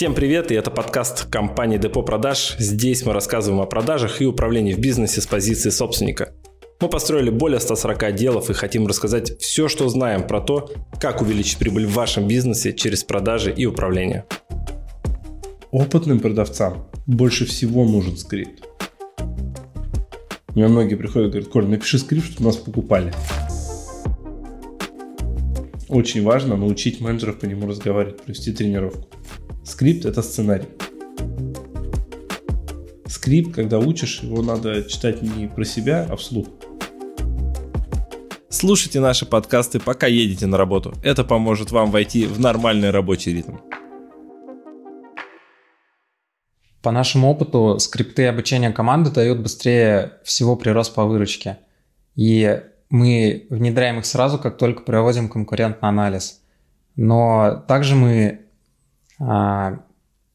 Всем привет, и это подкаст компании Депо Продаж. Здесь мы рассказываем о продажах и управлении в бизнесе с позиции собственника. Мы построили более 140 отделов и хотим рассказать все, что знаем про то, как увеличить прибыль в вашем бизнесе через продажи и управление. Опытным продавцам больше всего нужен скрипт. У меня многие приходят и говорят, Коль, напиши скрипт, чтобы нас покупали. Очень важно научить менеджеров по нему разговаривать, провести тренировку. Скрипт – это сценарий. Скрипт, когда учишь, его надо читать не про себя, а вслух. Слушайте наши подкасты, пока едете на работу. Это поможет вам войти в нормальный рабочий ритм. По нашему опыту, скрипты обучения команды дают быстрее всего прирост по выручке. И мы внедряем их сразу, как только проводим конкурентный анализ. Но также мы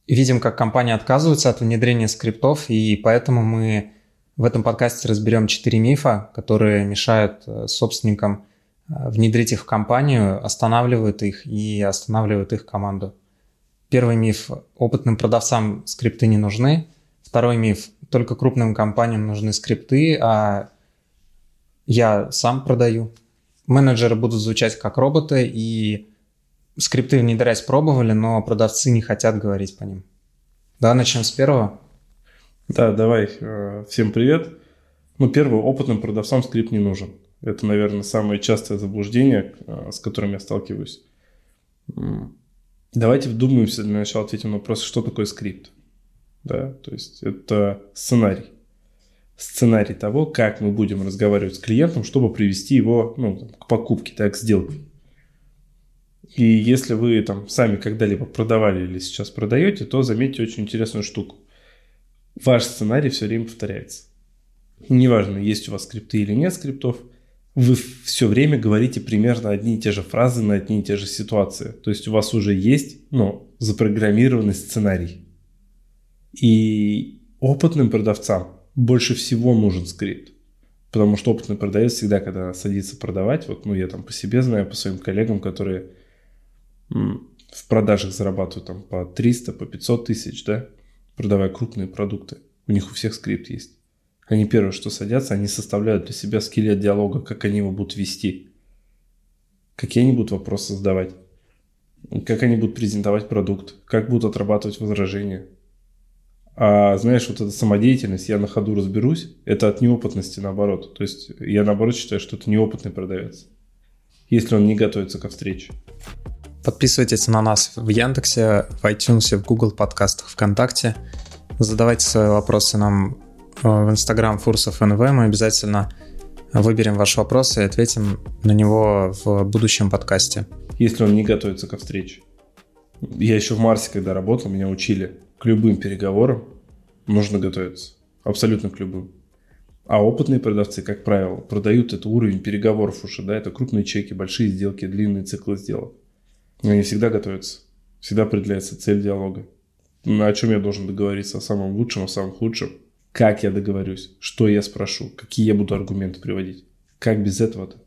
видим, как компания отказывается от внедрения скриптов, и поэтому мы в этом подкасте разберем четыре мифа, которые мешают э, собственникам э, внедрить их в компанию, останавливают их и останавливают их команду. Первый миф – опытным продавцам скрипты не нужны. Второй миф – только крупным компаниям нужны скрипты, а я сам продаю. Менеджеры будут звучать как роботы, и скрипты внедрять пробовали, но продавцы не хотят говорить по ним. Да, начнем с первого. Да, давай. Э, всем привет. Ну, первое, опытным продавцам скрипт не нужен. Это, наверное, самое частое заблуждение, э, с которым я сталкиваюсь. Давайте вдумаемся, для начала ответим на вопрос, что такое скрипт. Да, то есть это сценарий. Сценарий того, как мы будем разговаривать с клиентом, чтобы привести его ну, к покупке, так, к сделке. И если вы там сами когда-либо продавали или сейчас продаете, то заметьте очень интересную штуку. Ваш сценарий все время повторяется. Неважно, есть у вас скрипты или нет скриптов, вы все время говорите примерно одни и те же фразы на одни и те же ситуации. То есть у вас уже есть ну, запрограммированный сценарий. И опытным продавцам больше всего нужен скрипт. Потому что опытный продавец всегда, когда садится продавать, вот ну я там по себе знаю, по своим коллегам, которые в продажах зарабатывают там по 300, по 500 тысяч, да, продавая крупные продукты. У них у всех скрипт есть. Они первое, что садятся, они составляют для себя скелет диалога, как они его будут вести, какие они будут вопросы задавать, как они будут презентовать продукт, как будут отрабатывать возражения. А знаешь, вот эта самодеятельность, я на ходу разберусь, это от неопытности наоборот. То есть я наоборот считаю, что это неопытный продавец, если он не готовится ко встрече. Подписывайтесь на нас в Яндексе, в iTunes, в Google подкастах, ВКонтакте. Задавайте свои вопросы нам э, в Instagram Фурсов НВ. Мы обязательно выберем ваш вопрос и ответим на него в будущем подкасте. Если он не готовится ко встрече. Я еще в Марсе, когда работал, меня учили к любым переговорам нужно готовиться. Абсолютно к любым. А опытные продавцы, как правило, продают это уровень переговоров уже, да, это крупные чеки, большие сделки, длинные циклы сделок. Они всегда готовятся. Всегда определяется цель диалога. На чем я должен договориться, о самом лучшем, о самом худшем. Как я договорюсь, что я спрошу, какие я буду аргументы приводить. Как без этого-то?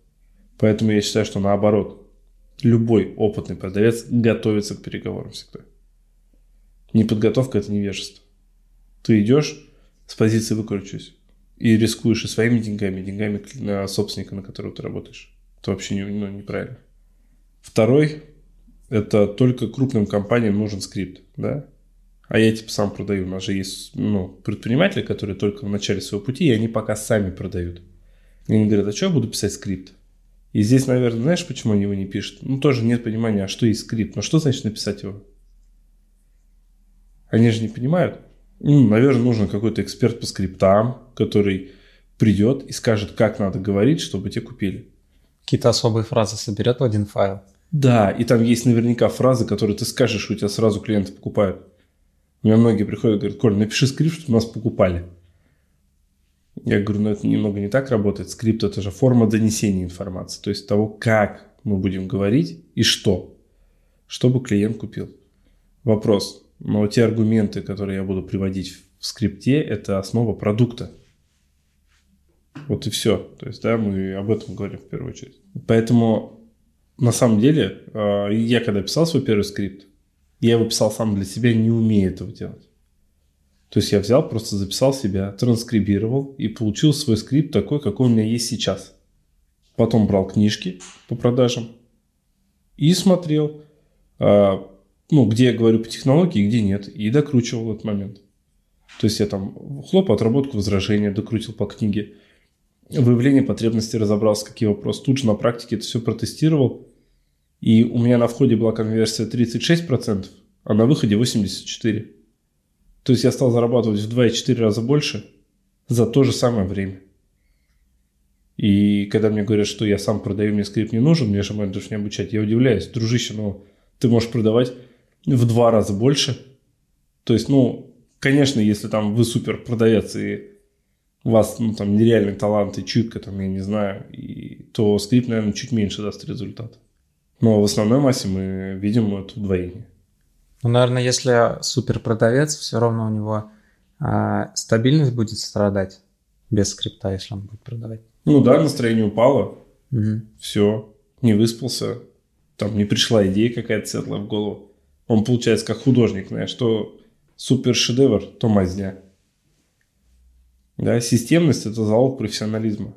Поэтому я считаю, что наоборот, любой опытный продавец готовится к переговорам всегда. Неподготовка – это невежество. Ты идешь с позиции «выкручусь» и рискуешь и своими деньгами, и деньгами собственника, на которого ты работаешь. Это вообще ну, неправильно. Второй это только крупным компаниям нужен скрипт, да? А я типа сам продаю. У нас же есть ну, предприниматели, которые только в начале своего пути, и они пока сами продают. И они говорят, а что я буду писать скрипт? И здесь, наверное, знаешь, почему они его не пишут? Ну, тоже нет понимания, а что есть скрипт. Но что значит написать его? Они же не понимают. Ну, наверное, нужен какой-то эксперт по скриптам, который придет и скажет, как надо говорить, чтобы те купили. Какие-то особые фразы соберет в один файл. Да, и там есть наверняка фразы, которые ты скажешь, у тебя сразу клиенты покупают. У меня многие приходят и говорят, Коль, напиши скрипт, чтобы нас покупали. Я говорю, ну это немного не так работает. Скрипт – это же форма донесения информации, то есть того, как мы будем говорить и что, чтобы клиент купил. Вопрос. Но те аргументы, которые я буду приводить в скрипте, это основа продукта. Вот и все. То есть, да, мы об этом говорим в первую очередь. Поэтому на самом деле, а, я когда писал свой первый скрипт, Я его писал сам для себя, не умею этого делать. То есть я взял, просто записал себя, транскрибировал и получил свой скрипт такой, какой у меня есть сейчас. Потом брал книжки по продажам и смотрел, а, ну, где я говорю по технологии, где нет, и докручивал этот момент. То есть я там хлоп, отработку возражения докрутил по книге, выявление потребностей разобрался, какие вопросы. Тут же на практике это все протестировал. И у меня на входе была конверсия 36%, а на выходе 84%. То есть я стал зарабатывать в 2,4 раза больше за то же самое время. И когда мне говорят, что я сам продаю, мне скрипт не нужен, мне же менеджеров не обучать, я удивляюсь. Дружище, ну, ты можешь продавать в два раза больше. То есть, ну, конечно, если там вы супер продавец и у вас, ну, там, нереальный талант и чутка, там, я не знаю, и, то скрипт, наверное, чуть меньше даст результат. Но в основной массе мы видим это удвоение. Ну, наверное, если супер продавец, все равно у него а, стабильность будет страдать без скрипта, если он будет продавать. Ну да, настроение упало, угу. все, не выспался, там не пришла идея какая-то светлая в голову. Он получается как художник, знаешь, что супер шедевр, то мазня. Да, системность – это залог профессионализма.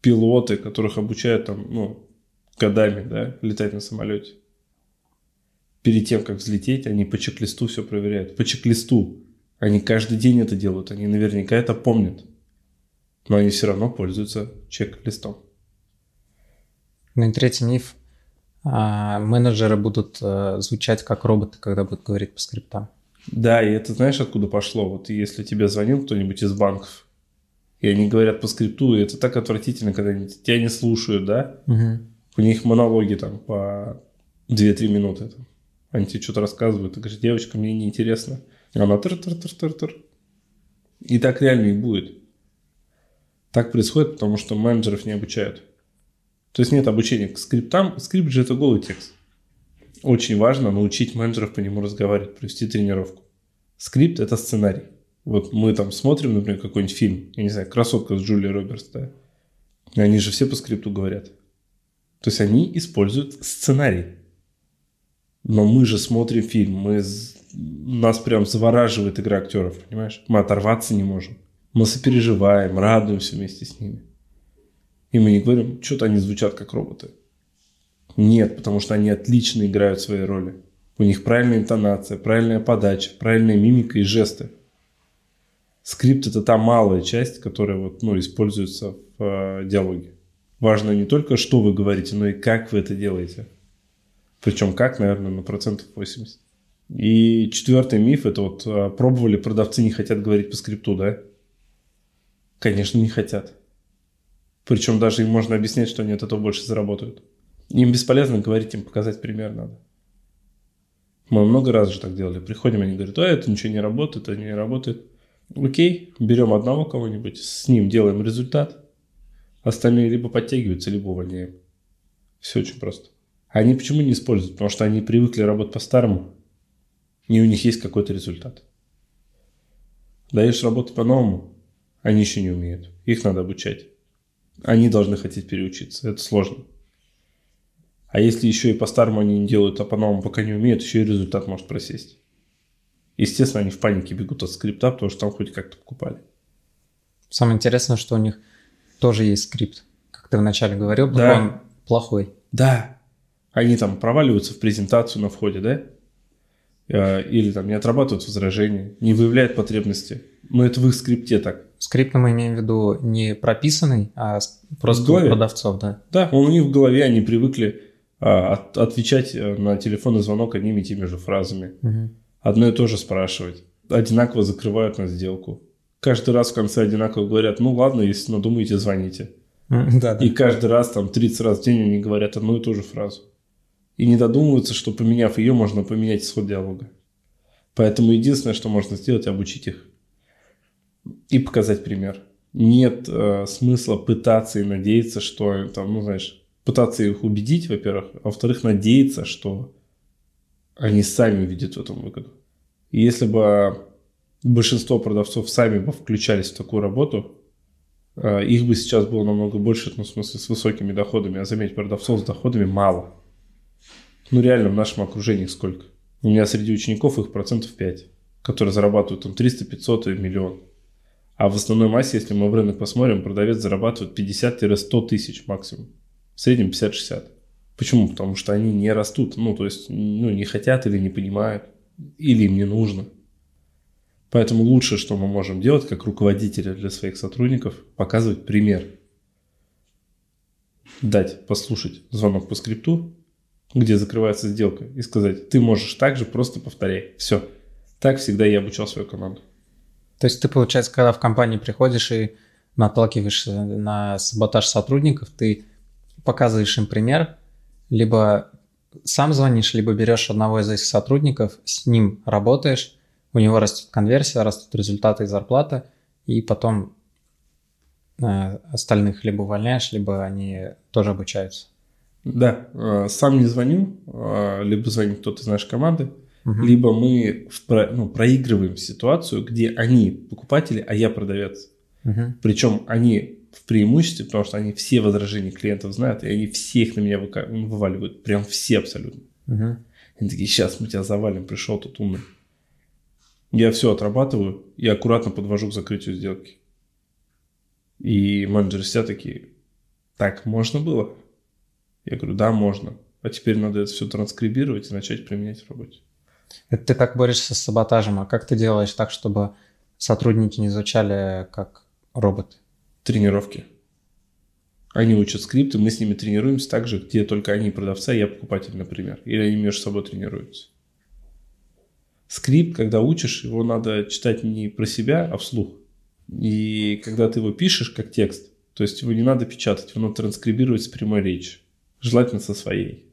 Пилоты, которых обучают там, ну, годами, да, летать на самолете. Перед тем, как взлететь, они по чек-листу все проверяют. По чек-листу. Они каждый день это делают. Они наверняка это помнят. Но они все равно пользуются чек-листом. Ну и третий миф. А, менеджеры будут а, звучать как роботы, когда будут говорить по скриптам. Да, и это знаешь, откуда пошло? Вот если тебе звонил кто-нибудь из банков, и они говорят по скрипту, и это так отвратительно, когда они тебя не слушают, да? Угу. У них монологи там по 2-3 минуты. Там. Они тебе что-то рассказывают, ты говоришь, девочка, мне неинтересно. И она тыр тыр тыр тыр тыр И так реально и будет. Так происходит, потому что менеджеров не обучают. То есть нет обучения к скриптам. Скрипт же это голый текст. Очень важно научить менеджеров по нему разговаривать, провести тренировку. Скрипт – это сценарий. Вот мы там смотрим, например, какой-нибудь фильм, я не знаю, «Красотка» с Джулией Робертс, да? Они же все по скрипту говорят. То есть они используют сценарий. Но мы же смотрим фильм, мы, нас прям завораживает игра актеров, понимаешь? Мы оторваться не можем. Мы сопереживаем, радуемся вместе с ними. И мы не говорим, что-то они звучат как роботы. Нет, потому что они отлично играют свои роли. У них правильная интонация, правильная подача, правильная мимика и жесты. Скрипт – это та малая часть, которая вот, ну, используется в э, диалоге. Важно не только, что вы говорите, но и как вы это делаете. Причем как, наверное, на процентов 80. И четвертый миф – это вот э, пробовали, продавцы не хотят говорить по скрипту, да? Конечно, не хотят. Причем даже им можно объяснять, что они от этого больше заработают. Им бесполезно говорить, им показать пример надо. Мы много раз же так делали. Приходим, они говорят, а это ничего не работает, это не работает. Окей, берем одного кого-нибудь, с ним делаем результат. Остальные либо подтягиваются, либо увольняем. Все очень просто. Они почему не используют? Потому что они привыкли работать по-старому, и у них есть какой-то результат. Даешь работать по-новому, они еще не умеют. Их надо обучать. Они должны хотеть переучиться. Это сложно. А если еще и по-старому они не делают, а по-новому пока не умеют, еще и результат может просесть. Естественно, они в панике бегут от скрипта, потому что там хоть как-то покупали. Самое интересное, что у них тоже есть скрипт. Как ты вначале говорил, да. он плохой. Да. Они там проваливаются в презентацию на входе, да? Э, или там не отрабатывают возражения, не выявляют потребности. Но это в их скрипте так. Скрипт мы имеем в виду не прописанный, а просто у продавцов, да? Да, он у них в голове, они привыкли а, от, отвечать э, на телефонный звонок одними и теми же фразами. Угу. Одно и то же спрашивать. Одинаково закрывают на сделку. Каждый раз в конце одинаково говорят, ну ладно, если надумаете, звоните. Да, да. И каждый раз, там, 30 раз в день они говорят одну и ту же фразу. И не додумываются, что поменяв ее, можно поменять исход диалога. Поэтому единственное, что можно сделать, обучить их. И показать пример. Нет э, смысла пытаться и надеяться, что там, ну знаешь, пытаться их убедить, во-первых, а во-вторых, надеяться, что они сами увидят в этом выгоду. И если бы большинство продавцов сами бы включались в такую работу, э, их бы сейчас было намного больше, ну, в смысле, с высокими доходами. А заметь, продавцов с доходами мало. Ну, реально, в нашем окружении сколько? У меня среди учеников их процентов 5, которые зарабатывают там 300, 500 и миллион. А в основной массе, если мы в рынок посмотрим, продавец зарабатывает 50-100 тысяч максимум. В среднем 50-60. Почему? Потому что они не растут. Ну, то есть, ну, не хотят или не понимают, или им не нужно. Поэтому лучшее, что мы можем делать, как руководители для своих сотрудников, показывать пример. Дать послушать звонок по скрипту, где закрывается сделка, и сказать, ты можешь так же, просто повторяй. Все. Так всегда я обучал свою команду. То есть ты, получается, когда в компании приходишь и наталкиваешься на саботаж сотрудников, ты показываешь им пример, либо сам звонишь, либо берешь одного из этих сотрудников, с ним работаешь, у него растет конверсия, растут результаты и зарплата, и потом э, остальных либо увольняешь, либо они тоже обучаются. Да, э, сам не звоню, э, либо звонит кто-то из нашей команды, угу. либо мы в, ну, проигрываем ситуацию, где они покупатели, а я продавец. Угу. Причем они в преимуществе, потому что они все возражения клиентов знают, и они все их на меня вываливают. Прям все абсолютно. Угу. Они такие, сейчас мы тебя завалим, пришел тут умный. Я все отрабатываю и аккуратно подвожу к закрытию сделки. И менеджеры все такие, так можно было? Я говорю, да, можно. А теперь надо это все транскрибировать и начать применять в работе. Это ты так борешься с саботажем, а как ты делаешь так, чтобы сотрудники не звучали как роботы? Тренировки. Они учат скрипты, мы с ними тренируемся так же, где только они продавцы, а я покупатель, например. Или они между собой тренируются. Скрипт, когда учишь, его надо читать не про себя, а вслух. И когда ты его пишешь как текст, то есть его не надо печатать, его надо транскрибировать с прямой речи. Желательно со своей.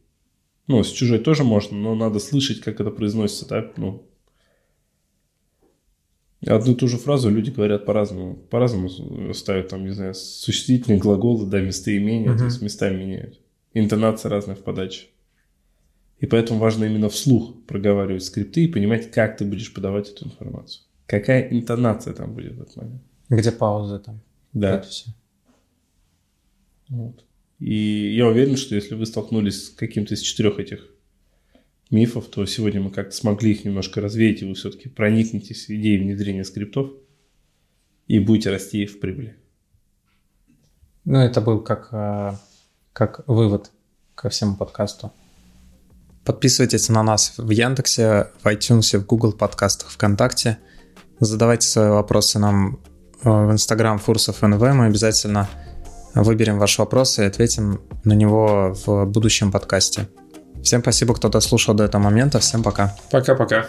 Ну, с чужой тоже можно, но надо слышать, как это произносится, да, ну. Одну и ту же фразу люди говорят по-разному. По-разному ставят там, не знаю, существительные глаголы, да, местоимения, uh-huh. то есть местами меняют. Интонация разная в подаче. И поэтому важно именно вслух проговаривать скрипты и понимать, как ты будешь подавать эту информацию. Какая интонация там будет в этот момент. Где паузы там. Да. Это все. Вот. И я уверен, что если вы столкнулись с каким-то из четырех этих мифов, то сегодня мы как-то смогли их немножко развеять, и вы все-таки проникнетесь идеей внедрения скриптов и будете расти в прибыли. Ну, это был как, э, как вывод ко всему подкасту. Подписывайтесь на нас в Яндексе, в iTunes, в Google подкастах, ВКонтакте. Задавайте свои вопросы нам э, в Instagram Фурсов НВ. Мы обязательно выберем ваш вопрос и ответим на него в будущем подкасте. Всем спасибо, кто дослушал до этого момента. Всем пока. Пока-пока.